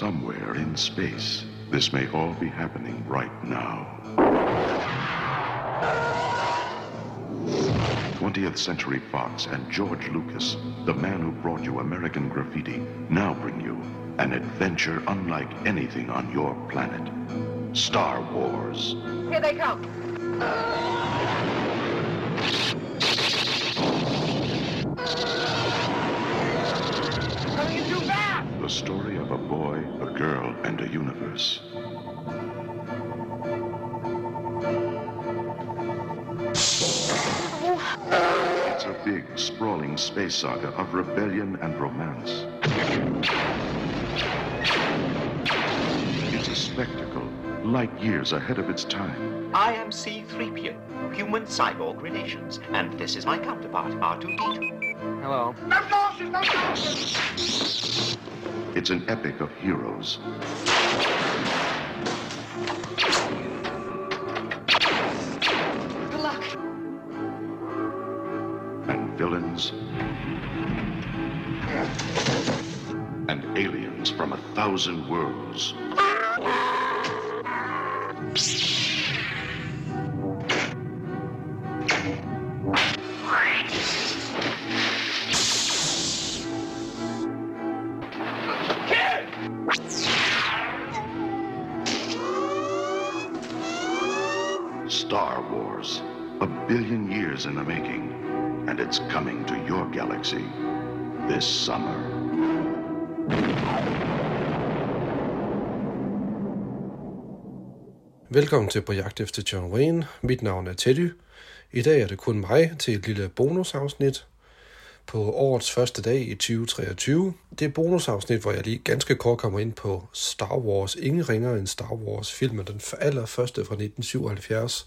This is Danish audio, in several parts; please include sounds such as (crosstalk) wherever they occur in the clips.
somewhere in space. This may all be happening right now. 20th Century Fox and George Lucas, the man who brought you American Graffiti, now bring you an adventure unlike anything on your planet. Star Wars. Here they come. Fast! The story of a boy, a girl, and a universe. It's a big, sprawling space saga of rebellion and romance. It's a spectacle, light years ahead of its time. I am C-3PO, human cyborg relations, and this is my counterpart, R2-D2. Hello. No sauces, no sauces! It's an epic of heroes Good luck. and villains and aliens from a thousand worlds. Ah! Star Wars, a billion years in the making, and it's coming to your galaxy this summer. Velkommen til På jagt efter John Wayne. Mit navn er Teddy. I dag er det kun mig til et lille bonusafsnit på årets første dag i 2023. Det er bonusafsnit, hvor jeg lige ganske kort kommer ind på Star Wars. Ingen ringer end Star Wars filmen, den allerførste fra 1977.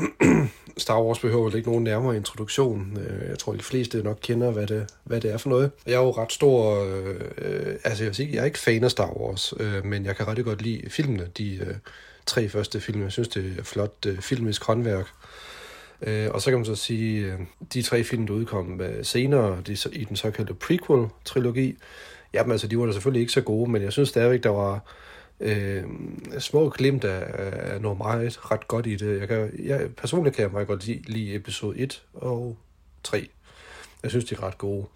(clears throat) Star Wars behøver ikke nogen nærmere introduktion. Øh, jeg tror, de fleste nok kender, hvad det, hvad det er for noget. Jeg er jo ret stor... Øh, altså, jeg vil sige, jeg er ikke fan af Star Wars, øh, men jeg kan ret godt lide filmene. De øh, tre første film, jeg synes, det er flot øh, filmisk håndværk. Øh, og så kan man så sige, øh, de tre film, der udkom øh, senere de, i den såkaldte prequel-trilogi, jamen altså, de var da selvfølgelig ikke så gode, men jeg synes stadigvæk, der var øh, små glimt af, af noget meget ret godt i det. Jeg kan, jeg, personligt kan jeg meget godt lide, lide episode 1 og 3. Jeg synes, de er ret gode.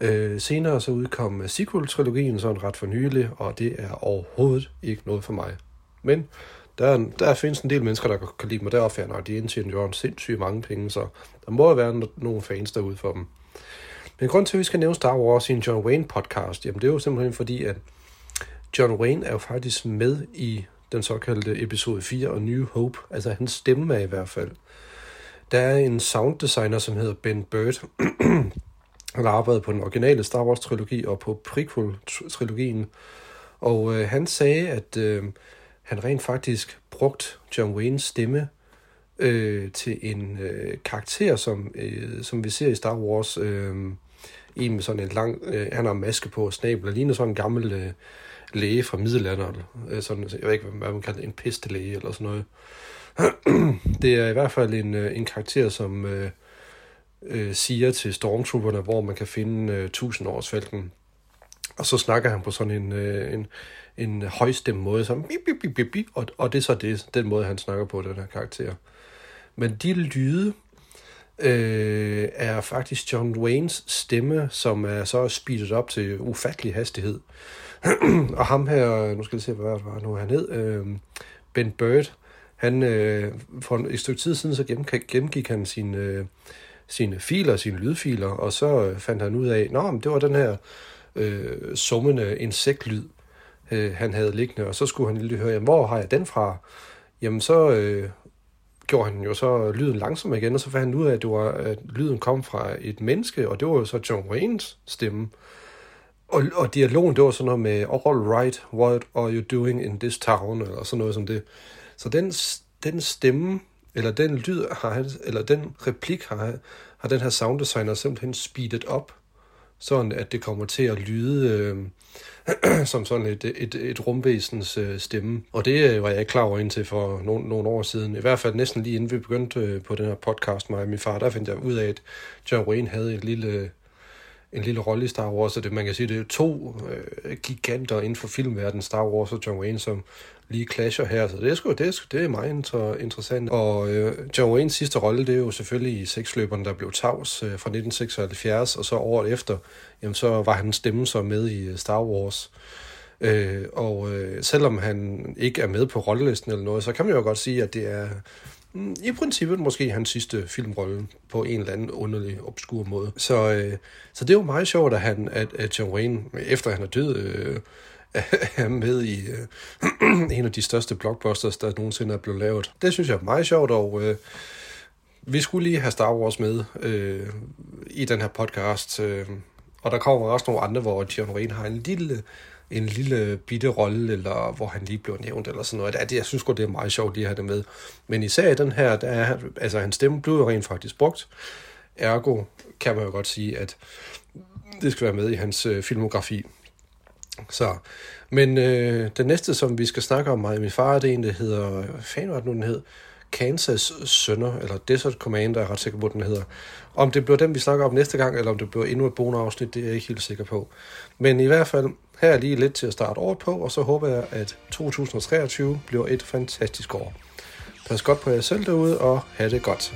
Øh, senere så udkom øh, sequel-trilogien sådan ret for nylig, og det er overhovedet ikke noget for mig. Men der, der findes en del mennesker, der kan lide dem, og derfor når de indtjener jo en sindssygt mange penge, så der må jo være nogle fans derude for dem. Men grund til, at vi skal nævne Star Wars i en John Wayne podcast, jamen det er jo simpelthen fordi, at John Wayne er jo faktisk med i den såkaldte episode 4 og New Hope, altså hans stemme er i hvert fald. Der er en sounddesigner, som hedder Ben Bird, (clears throat) han har arbejdet på den originale Star Wars-trilogi og på prequel-trilogien, og øh, han sagde, at øh, han rent faktisk brugt John Waynes stemme øh, til en øh, karakter, som, øh, som vi ser i Star Wars. Øh, en med sådan en lang... Øh, han har maske på og snabel, og ligner sådan en gammel øh, læge fra middelalderen. Øh, sådan, jeg ved ikke, hvad man kalder det, en pestelæge eller sådan noget. (clears throat) det er i hvert fald en, øh, en karakter, som øh, øh, siger til stormtrooperne, hvor man kan finde øh, falken og så snakker han på sådan en, øh, en, en højstemt måde, som bip, bip, bip, bip, bip, og, og det er så det, den måde, han snakker på, den her karakter. Men de lyde øh, er faktisk John Waynes stemme, som er så speedet op til ufattelig hastighed. (clears throat) og ham her, nu skal jeg se, hvad det var nu han hed, øh, Ben Bird, han, øh, for et stykke tid siden, så gennem, gennemgik han sine, øh, sine filer, sine lydfiler, og så øh, fandt han ud af, nå, men det var den her øh, summende insektlyd, øh, han havde liggende, og så skulle han lige høre, jamen, hvor har jeg den fra? Jamen, så øh, gjorde han jo så lyden langsom igen, og så fandt han ud af, at, det var, at lyden kom fra et menneske, og det var jo så John Waynes stemme. Og, og dialogen, det var sådan noget med, all right, what are you doing in this town, eller sådan noget som det. Så den, den stemme, eller den lyd, har han, eller den replik, har, har den her sounddesigner simpelthen speedet op, sådan at det kommer til at lyde øh, (clears throat) som sådan et, et, et rumvæsens øh, stemme. Og det øh, var jeg ikke klar over indtil for nogle, nogle år siden. I hvert fald næsten lige inden vi begyndte øh, på den her podcast, mig og min far, der fandt jeg ud af, at John Wayne havde et lille, en lille rolle i Star Wars, og det, man kan sige, det er to øh, giganter inden for filmverdenen, Star Wars og John Wayne, som lige clasher her, så det er sgu, det er, det er meget inter, interessant. Og øh, John Waynes sidste rolle, det er jo selvfølgelig i seksløberen, der blev tavs øh, fra 1976, og så året efter, jamen så var han stemme så med i øh, Star Wars. Øh, og øh, selvom han ikke er med på rollelisten eller noget, så kan man jo godt sige, at det er Mm, i princippet måske hans sidste filmrolle på en eller anden underlig, obskur måde. Så, øh, så det er jo meget sjovt, at, han, at, at John Wayne, efter han er død, øh, (laughs) er med i øh, (clears throat) en af de største blockbusters, der nogensinde er blevet lavet. Det synes jeg er meget sjovt, og øh, vi skulle lige have Star Wars med øh, i den her podcast, øh, og der kommer også nogle andre, hvor John Wayne har en lille en lille bitte rolle, eller hvor han lige blev nævnt, eller sådan noget. Det, jeg synes godt, det er meget sjovt lige at have det med. Men især i den her, der er, altså hans stemme blev jo rent faktisk brugt. Ergo kan man jo godt sige, at det skal være med i hans øh, filmografi. Så, men øh, den næste, som vi skal snakke om, mig min far, det er en, der hedder, hvad fanden var det nu, den hed? Kansas Sønder, eller Desert Commander, er ret sikker på, den hedder. Om det bliver den, vi snakker om næste gang, eller om det bliver endnu et bonusafsnit, det er jeg ikke helt sikker på. Men i hvert fald, her er lige lidt til at starte året på, og så håber jeg, at 2023 bliver et fantastisk år. Pas godt på jer selv derude, og have det godt.